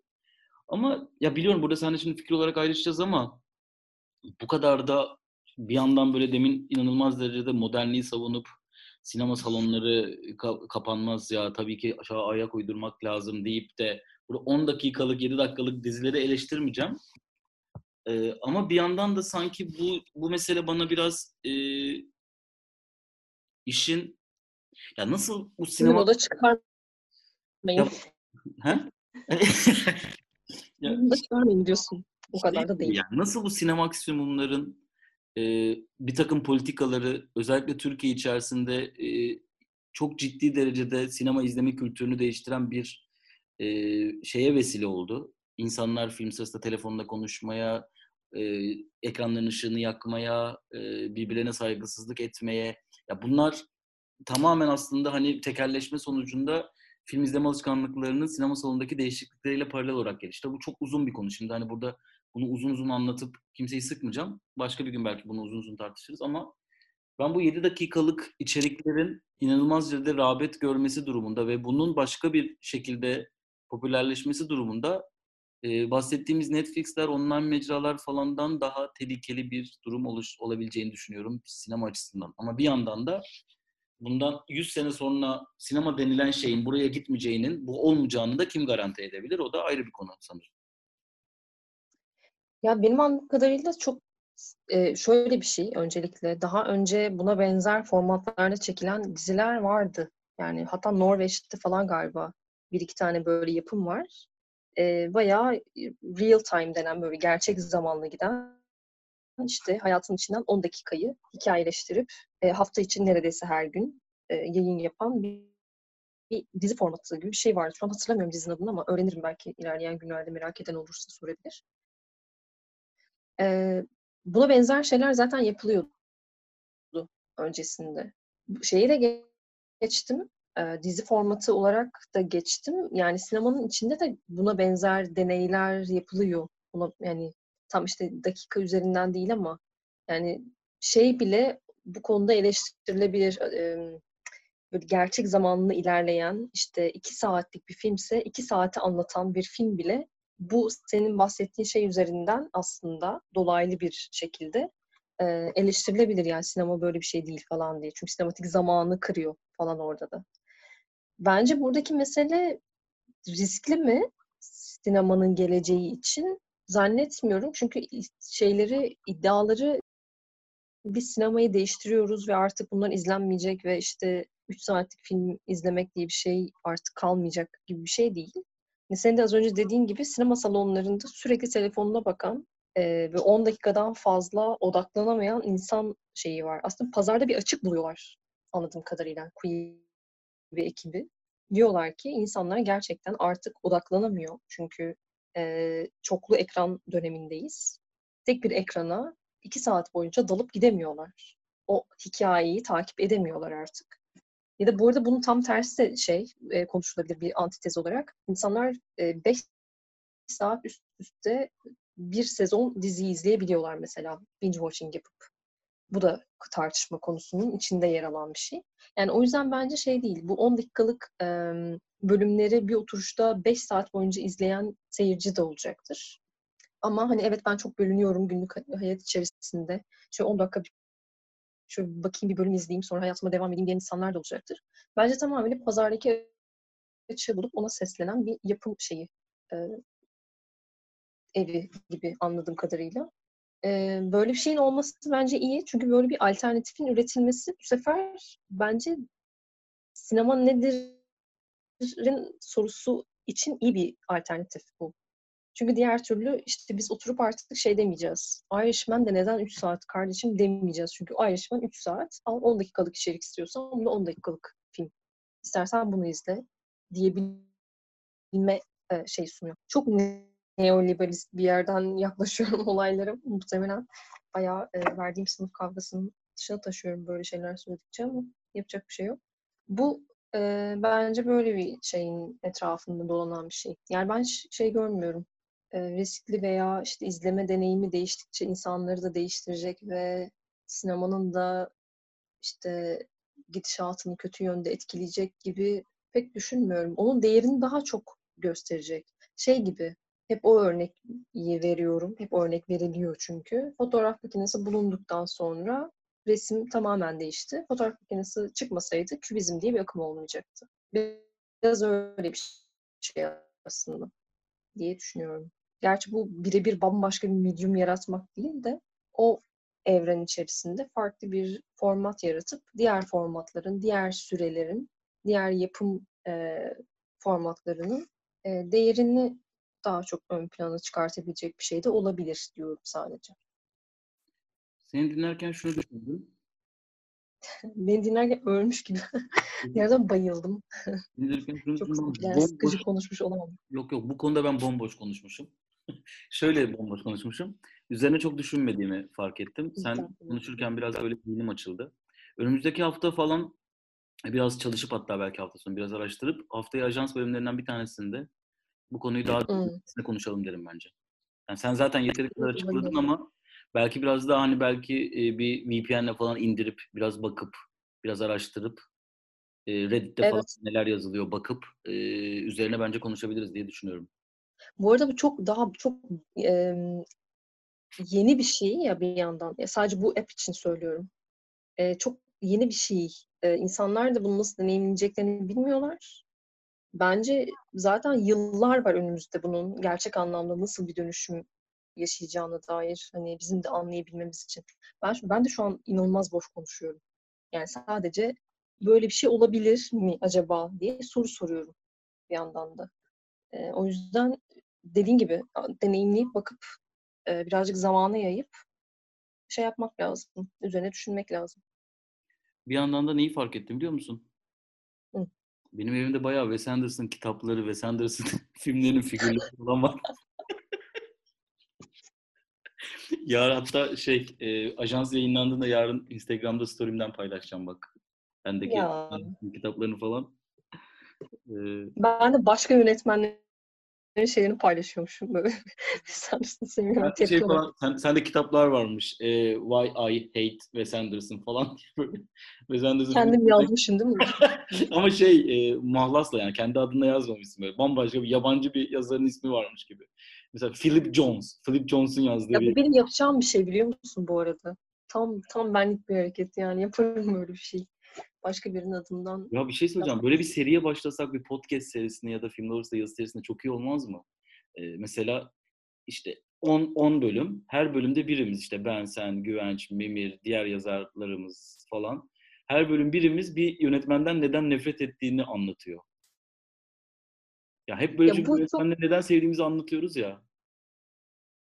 Ama ya biliyorum burada seninle şimdi fikir olarak ayrışacağız ama bu kadar da bir yandan böyle demin inanılmaz derecede modernliği savunup sinema salonları ka- kapanmaz ya tabii ki aşağı ayak uydurmak lazım deyip de burada 10 dakikalık 7 dakikalık dizileri eleştirmeyeceğim. Ee, ama bir yandan da sanki bu bu mesele bana biraz e, işin ya nasıl bu Sinema sinema da çıkarmayın. Ya- He? <laughs> Ya- çıkarmayın diyorsun. O kadar da değil. Yani nasıl bu sinema maksimumların e, bir takım politikaları özellikle Türkiye içerisinde e, çok ciddi derecede sinema izleme kültürünü değiştiren bir e, şeye vesile oldu. İnsanlar film sırasında telefonla konuşmaya, e, ekranların ışığını yakmaya, e, birbirlerine saygısızlık etmeye. Ya bunlar tamamen aslında hani tekerleşme sonucunda film izleme alışkanlıklarının sinema salonundaki değişiklikleriyle paralel olarak gelişti. Bu çok uzun bir konu. Şimdi hani burada bunu uzun uzun anlatıp kimseyi sıkmayacağım. Başka bir gün belki bunu uzun uzun tartışırız ama ben bu 7 dakikalık içeriklerin inanılmaz derecede rağbet görmesi durumunda ve bunun başka bir şekilde popülerleşmesi durumunda e, bahsettiğimiz Netflix'ler, online mecralar falandan daha tehlikeli bir durum oluş, olabileceğini düşünüyorum sinema açısından. Ama bir yandan da bundan 100 sene sonra sinema denilen şeyin buraya gitmeyeceğinin, bu olmayacağını da kim garanti edebilir? O da ayrı bir konu sanırım. Ya benim anladığım kadarıyla çok e, şöyle bir şey öncelikle daha önce buna benzer formatlarda çekilen diziler vardı. Yani hatta Norveç'te falan galiba bir iki tane böyle yapım var. E, bayağı real time denen böyle gerçek zamanlı giden işte hayatın içinden 10 dakikayı hikayeleştirip e, hafta için neredeyse her gün e, yayın yapan bir, bir dizi formatı gibi bir şey vardı. Şu an hatırlamıyorum dizinin adını ama öğrenirim belki ilerleyen günlerde merak eden olursa sorabilir. E, buna benzer şeyler zaten yapılıyordu öncesinde. Şeyi de geçtim. E, dizi formatı olarak da geçtim. Yani sinemanın içinde de buna benzer deneyler yapılıyor. Buna, yani tam işte dakika üzerinden değil ama yani şey bile bu konuda eleştirilebilir. E, böyle gerçek zamanlı ilerleyen işte iki saatlik bir filmse iki saati anlatan bir film bile bu senin bahsettiğin şey üzerinden aslında dolaylı bir şekilde e, eleştirilebilir yani sinema böyle bir şey değil falan diye. Çünkü sinematik zamanı kırıyor falan orada da. Bence buradaki mesele riskli mi sinemanın geleceği için? Zannetmiyorum. Çünkü şeyleri, iddiaları biz sinemayı değiştiriyoruz ve artık bunlar izlenmeyecek ve işte 3 saatlik film izlemek diye bir şey artık kalmayacak gibi bir şey değil. Senin de az önce dediğin gibi sinema salonlarında sürekli telefonuna bakan e, ve 10 dakikadan fazla odaklanamayan insan şeyi var. Aslında pazarda bir açık buluyorlar anladığım kadarıyla Queen ve ekibi. Diyorlar ki insanlar gerçekten artık odaklanamıyor. Çünkü e, çoklu ekran dönemindeyiz. Tek bir ekrana iki saat boyunca dalıp gidemiyorlar. O hikayeyi takip edemiyorlar artık. Ya da bu arada bunun tam tersi de şey e, konuşulabilir bir antitez olarak. İnsanlar 5 e, saat üst üste bir sezon dizi izleyebiliyorlar mesela binge watching yapıp. Bu da tartışma konusunun içinde yer alan bir şey. Yani o yüzden bence şey değil. Bu 10 dakikalık e, bölümleri bir oturuşta 5 saat boyunca izleyen seyirci de olacaktır. Ama hani evet ben çok bölünüyorum günlük hayat içerisinde. Şöyle 10 dakika şöyle bakayım bir bölüm izleyeyim sonra hayatıma devam edeyim diyen insanlar da olacaktır. Bence tamamen pazardaki açığı bulup ona seslenen bir yapım şeyi e, evi gibi anladığım kadarıyla. E, böyle bir şeyin olması bence iyi. Çünkü böyle bir alternatifin üretilmesi bu sefer bence sinema nedir'in sorusu için iyi bir alternatif bu. Çünkü diğer türlü işte biz oturup artık şey demeyeceğiz. Irishman de neden 3 saat kardeşim demeyeceğiz. Çünkü Irishman 3 saat. Al 10 dakikalık içerik istiyorsan bunu 10 dakikalık film. İstersen bunu izle diyebilme e, şey sunuyor. Çok neoliberalist bir yerden <laughs> yaklaşıyorum olaylara. Muhtemelen bayağı e, verdiğim sınıf kavgasının dışına taşıyorum böyle şeyler söyledikçe ama yapacak bir şey yok. Bu e, bence böyle bir şeyin etrafında dolanan bir şey. Yani ben şey görmüyorum riskli veya işte izleme deneyimi değiştikçe insanları da değiştirecek ve sinemanın da işte gidişatını kötü yönde etkileyecek gibi pek düşünmüyorum. Onun değerini daha çok gösterecek. Şey gibi hep o örneği veriyorum. Hep örnek veriliyor çünkü. Fotoğraf makinesi bulunduktan sonra resim tamamen değişti. Fotoğraf makinesi çıkmasaydı kübizm diye bir akım olmayacaktı. Biraz öyle bir şey aslında diye düşünüyorum. Gerçi bu birebir bambaşka bir medium yaratmak değil de o evren içerisinde farklı bir format yaratıp diğer formatların, diğer sürelerin, diğer yapım e, formatlarının e, değerini daha çok ön plana çıkartabilecek bir şey de olabilir diyorum sadece. Seni dinlerken şunu düşündüm. <laughs> Beni dinlerken ölmüş gibi. <laughs> Yerden bayıldım. Dinlerken şunu Çok düşündüm. yani sıkıcı konuşmuş olamam. Yok yok bu konuda ben bomboş konuşmuşum. <laughs> Şöyle bomboş konuşmuşum. Üzerine çok düşünmediğimi fark ettim. Sen konuşurken biraz böyle zihnim açıldı. Önümüzdeki hafta falan biraz çalışıp hatta belki hafta sonu biraz araştırıp haftaya ajans bölümlerinden bir tanesinde bu konuyu daha Hmm. konuşalım derim bence. Yani sen zaten yeteri kadar açıkladın ama belki biraz daha hani belki e, bir VPN'le falan indirip biraz bakıp biraz araştırıp e, Reddit'te falan Evet. neler yazılıyor bakıp e, üzerine bence konuşabiliriz diye düşünüyorum. Bu arada bu çok daha çok em, yeni bir şey ya bir yandan. Ya sadece bu app için söylüyorum. E, çok yeni bir şey. E, insanlar da bunu nasıl deneyimleyeceklerini bilmiyorlar. Bence zaten yıllar var önümüzde bunun gerçek anlamda nasıl bir dönüşüm yaşayacağına dair hani bizim de anlayabilmemiz için. Ben ben de şu an inanılmaz boş konuşuyorum. Yani sadece böyle bir şey olabilir mi acaba diye soru soruyorum bir yandan da. E, o yüzden dediğin gibi deneyimleyip bakıp e, birazcık zamana yayıp şey yapmak lazım. Üzerine düşünmek lazım. Bir yandan da neyi fark ettim biliyor musun? Hı. Benim evimde bayağı Wes Anderson kitapları, Wes Anderson <laughs> filmlerinin figürleri falan var. <laughs> Yarın hatta şey, e, ajans yayınlandığında yarın Instagram'da story'imden paylaşacağım bak. Bendeki Ya. <laughs> Kitaplarını falan. E, Ben de başka yönetmenlerin şeylerini paylaşıyormuşum böyle. <laughs> Sanırsın de Tepki şey falan, sen, sende kitaplar varmış. E, Why I Hate Wes Anderson falan. <laughs> Wes Anderson Kendim yazmışım değil mi? Ama şey e, mahlasla yani kendi adına yazmamışsın böyle. Bambaşka bir yabancı bir yazarın ismi varmış gibi. Mesela Philip Jones. Philip Jones'un yazdığı Ya bir... benim yapacağım bir şey biliyor musun bu arada? Tam tam benlik bir hareket yani. <laughs> Yaparım böyle bir şey. Başka birinin adından. Ya bir şey söyleyeceğim. Böyle bir seriye başlasak bir podcast serisine ya da Film Lovers'ta yazı serisine çok iyi olmaz mı? E, mesela işte 10 10 bölüm. Her bölümde birimiz işte ben, sen, Güvenç, Mimir, diğer yazarlarımız falan. Her bölüm birimiz bir yönetmenden neden nefret ettiğini anlatıyor. Ya hep böyle Ya çünkü bu çok- neden sevdiğimizi anlatıyoruz ya.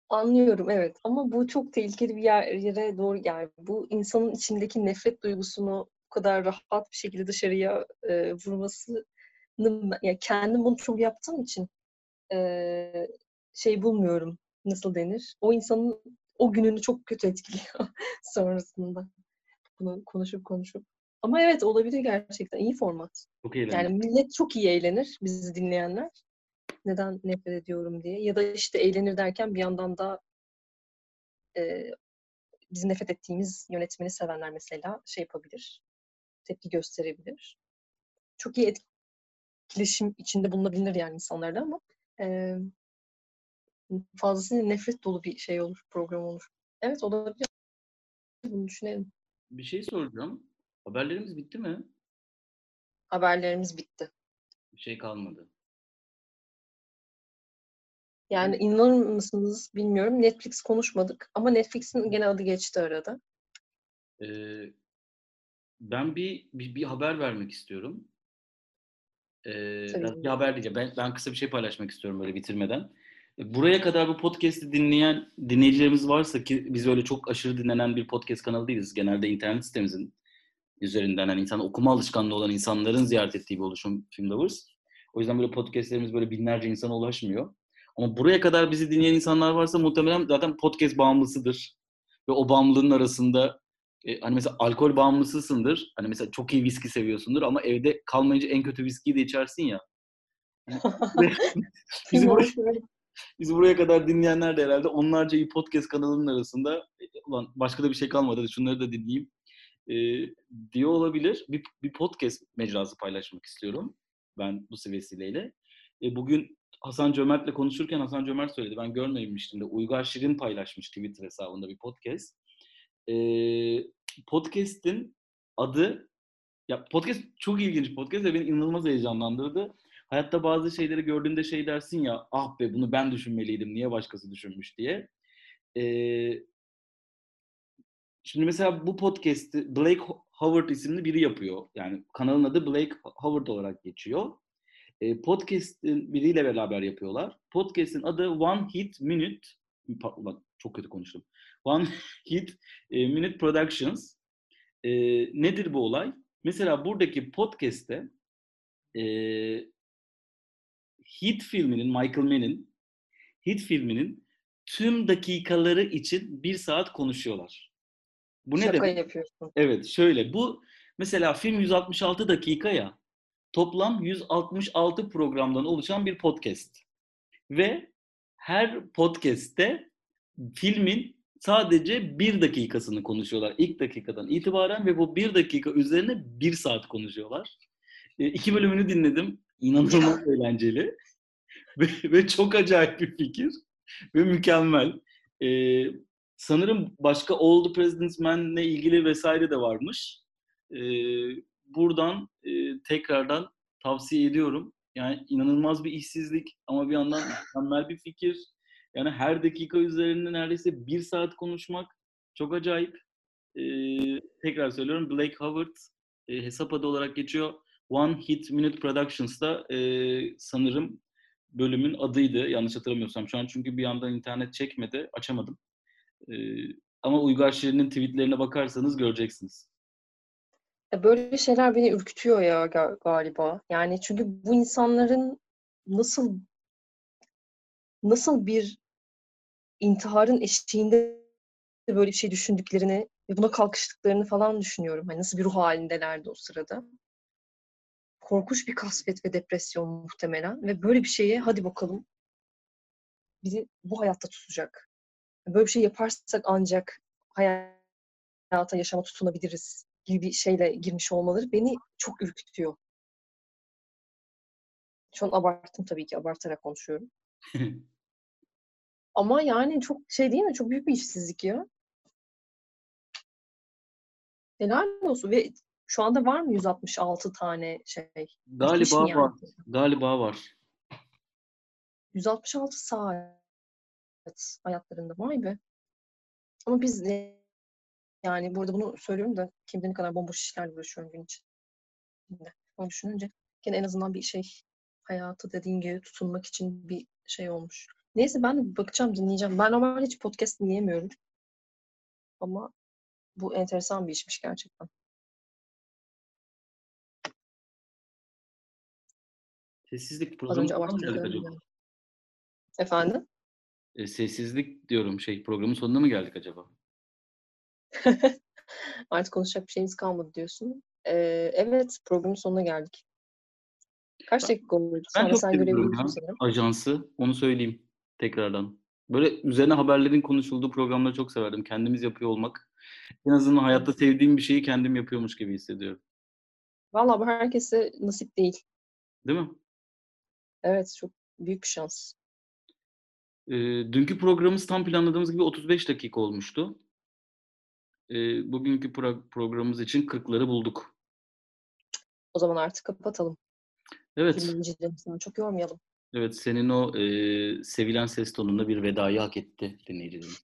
Anlıyorum evet. Ama bu çok tehlikeli bir yer- yere doğru yani bu insanın içindeki nefret duygusunu bu kadar rahat bir şekilde dışarıya e, vurmasını ya kendim bunu çok yaptığım için e, şey bulmuyorum nasıl denir? O insanın o gününü çok kötü etkiliyor <laughs> sonrasında. Bunu konuşup konuşup ama evet olabilir gerçekten iyi format Çok eğlenceli. yani millet çok iyi eğlenir bizi dinleyenler neden nefret ediyorum diye ya da işte eğlenir derken bir yandan da e, bizim nefret ettiğimiz yönetmeni sevenler mesela şey yapabilir, tepki gösterebilir. Çok iyi etkileşim içinde bulunabilir yani insanlarla ama e, fazlasıyla nefret dolu bir şey olur, program olur. Evet olabilir. Bunu düşünelim. Bir şey soracağım. Haberlerimiz bitti mi? Haberlerimiz bitti. Bir şey kalmadı. Yani inanır mısınız bilmiyorum. Netflix konuşmadık ama Netflix'in gene adı geçti arada. Ee, ben bir, bir bir haber vermek istiyorum. Ee, Tabii. bir haber değil. Ben, ben kısa bir şey paylaşmak istiyorum böyle bitirmeden. Ee, Buraya kadar bu podcast'i dinleyen dinleyicilerimiz varsa ki biz öyle çok aşırı dinlenen bir podcast kanalı değiliz. Genelde internet sitemizin üzerinden hani insan okuma alışkanlığı olan insanların ziyaret ettiği bir oluşum Film Lovers. O yüzden böyle podcastlerimiz böyle binlerce insana ulaşmıyor. Ama buraya kadar bizi dinleyen insanlar varsa muhtemelen zaten podcast bağımlısıdır. Ve o bağımlılığın arasında e, hani mesela alkol bağımlısısındır. Hani mesela çok iyi viski seviyorsundur ama evde kalmayınca en kötü viskiyi de içersin ya. <laughs> <laughs> bizi, buraya, bizi buraya kadar dinleyenler de herhalde onlarca iyi podcast kanalının arasında e, ulan başka da bir şey kalmadı hadi şunları da dinleyeyim e, diyor olabilir. Bir, bir podcast mecrası paylaşmak istiyorum ben bu vesileyle. E, bugün Hasan Cömert'le konuşurken Hasan Cömert söyledi. Ben görmemiştim de. Uygar Şirin paylaşmış Twitter hesabında bir podcast. Ee, podcast'in adı ya podcast çok ilginç podcast ve beni inanılmaz heyecanlandırdı. Hayatta bazı şeyleri gördüğünde şey dersin ya ah be bunu ben düşünmeliydim niye başkası düşünmüş diye. Ee, şimdi mesela bu podcast'i Blake Howard isimli biri yapıyor. Yani kanalın adı Blake Howard olarak geçiyor. Ee, podcast'in biriyle beraber yapıyorlar. Podcast'in adı One Hit Minute Ulan çok kötü konuştum. One <laughs> Hit e, Minute Productions. E, nedir bu olay? Mesela buradaki podcast'te e, Hit filminin, Michael Mann'in Hit filminin tüm dakikaları için bir saat konuşuyorlar. Bu ne Şaka demek? yapıyorsun. Evet şöyle bu mesela film 166 dakika ya toplam 166 programdan oluşan bir podcast. Ve her podcast'te filmin sadece bir dakikasını konuşuyorlar ilk dakikadan itibaren ve bu bir dakika üzerine bir saat konuşuyorlar. E, iki bölümünü dinledim. İnanılmaz eğlenceli. <laughs> ve, ve çok acayip bir fikir. Ve mükemmel. E, sanırım başka All the President's Men'le ilgili vesaire de varmış. E, buradan e, tekrardan tavsiye ediyorum. Yani inanılmaz bir işsizlik ama bir yandan <laughs> mükemmel bir fikir. Yani her dakika üzerinde neredeyse bir saat konuşmak çok acayip. Ee, tekrar söylüyorum Blake Howard e, hesap adı olarak geçiyor. One Hit Minute Productions'da e, sanırım bölümün adıydı. Yanlış hatırlamıyorsam şu an çünkü bir yandan internet çekmedi. Açamadım. E, ama Uygar Şirin'in tweetlerine bakarsanız göreceksiniz. Böyle şeyler beni ürkütüyor ya galiba. Yani çünkü bu insanların nasıl nasıl bir intiharın eşiğinde böyle bir şey düşündüklerini ve buna kalkıştıklarını falan düşünüyorum. Hani nasıl bir ruh halindelerdi o sırada. Korkunç bir kasvet ve depresyon muhtemelen. Ve böyle bir şeye hadi bakalım bizi bu hayatta tutacak. Böyle bir şey yaparsak ancak hayata, yaşama tutunabiliriz gibi bir şeyle girmiş olmaları beni çok ürkütüyor. Şu an abarttım tabii ki, abartarak konuşuyorum. <laughs> Ama yani çok şey değil mi? Çok büyük bir işsizlik ya. Helal olsun. Ve şu anda var mı 166 tane şey? Galiba yani? var. Galiba var. 166 saat hayatlarında. Vay be. Ama biz ne yani burada bunu söylüyorum da kim bilir ne kadar bomboş işlerle uğraşıyorum gün içinde. Onu düşününce gene en azından bir şey hayatı dediğin gibi tutunmak için bir şey olmuş. Neyse ben de bakacağım, dinleyeceğim. Ben normal hiç podcast dinleyemiyorum. Ama bu enteresan bir işmiş gerçekten. Sessizlik programı mı geldik acaba? Yani. Efendim? E, sessizlik diyorum şey programın sonuna mı geldik acaba? <laughs> Artık konuşacak bir şeyimiz kalmadı diyorsun. Ee, evet programın sonuna geldik. Kaç dakika oldu? Ben Sonra çok sen görebiliyorsun Ajansı onu söyleyeyim tekrardan. Böyle üzerine haberlerin konuşulduğu programları çok severdim. Kendimiz yapıyor olmak. En azından hayatta sevdiğim bir şeyi kendim yapıyormuş gibi hissediyorum. Valla bu herkese nasip değil. Değil mi? Evet çok büyük bir şans. E, dünkü programımız tam planladığımız gibi 35 dakika olmuştu. E, bugünkü pro- programımız için 40'ları bulduk. O zaman artık kapatalım. Evet. Çok yormayalım. Evet, senin o e, sevilen ses tonunda bir vedayı hak etti dinleyicilerim.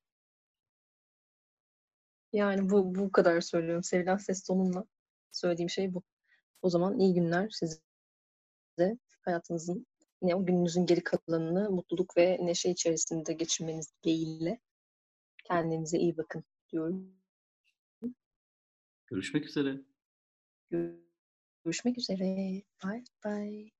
Yani bu bu kadar söylüyorum. Sevilen ses tonunla söylediğim şey bu. O zaman iyi günler size. Hayatınızın ne o gününüzün geri kalanını mutluluk ve neşe içerisinde geçirmeniz dileğiyle kendinize iyi bakın diyorum. Görüşmek üzere. Görüşmek üzere. Bye bye.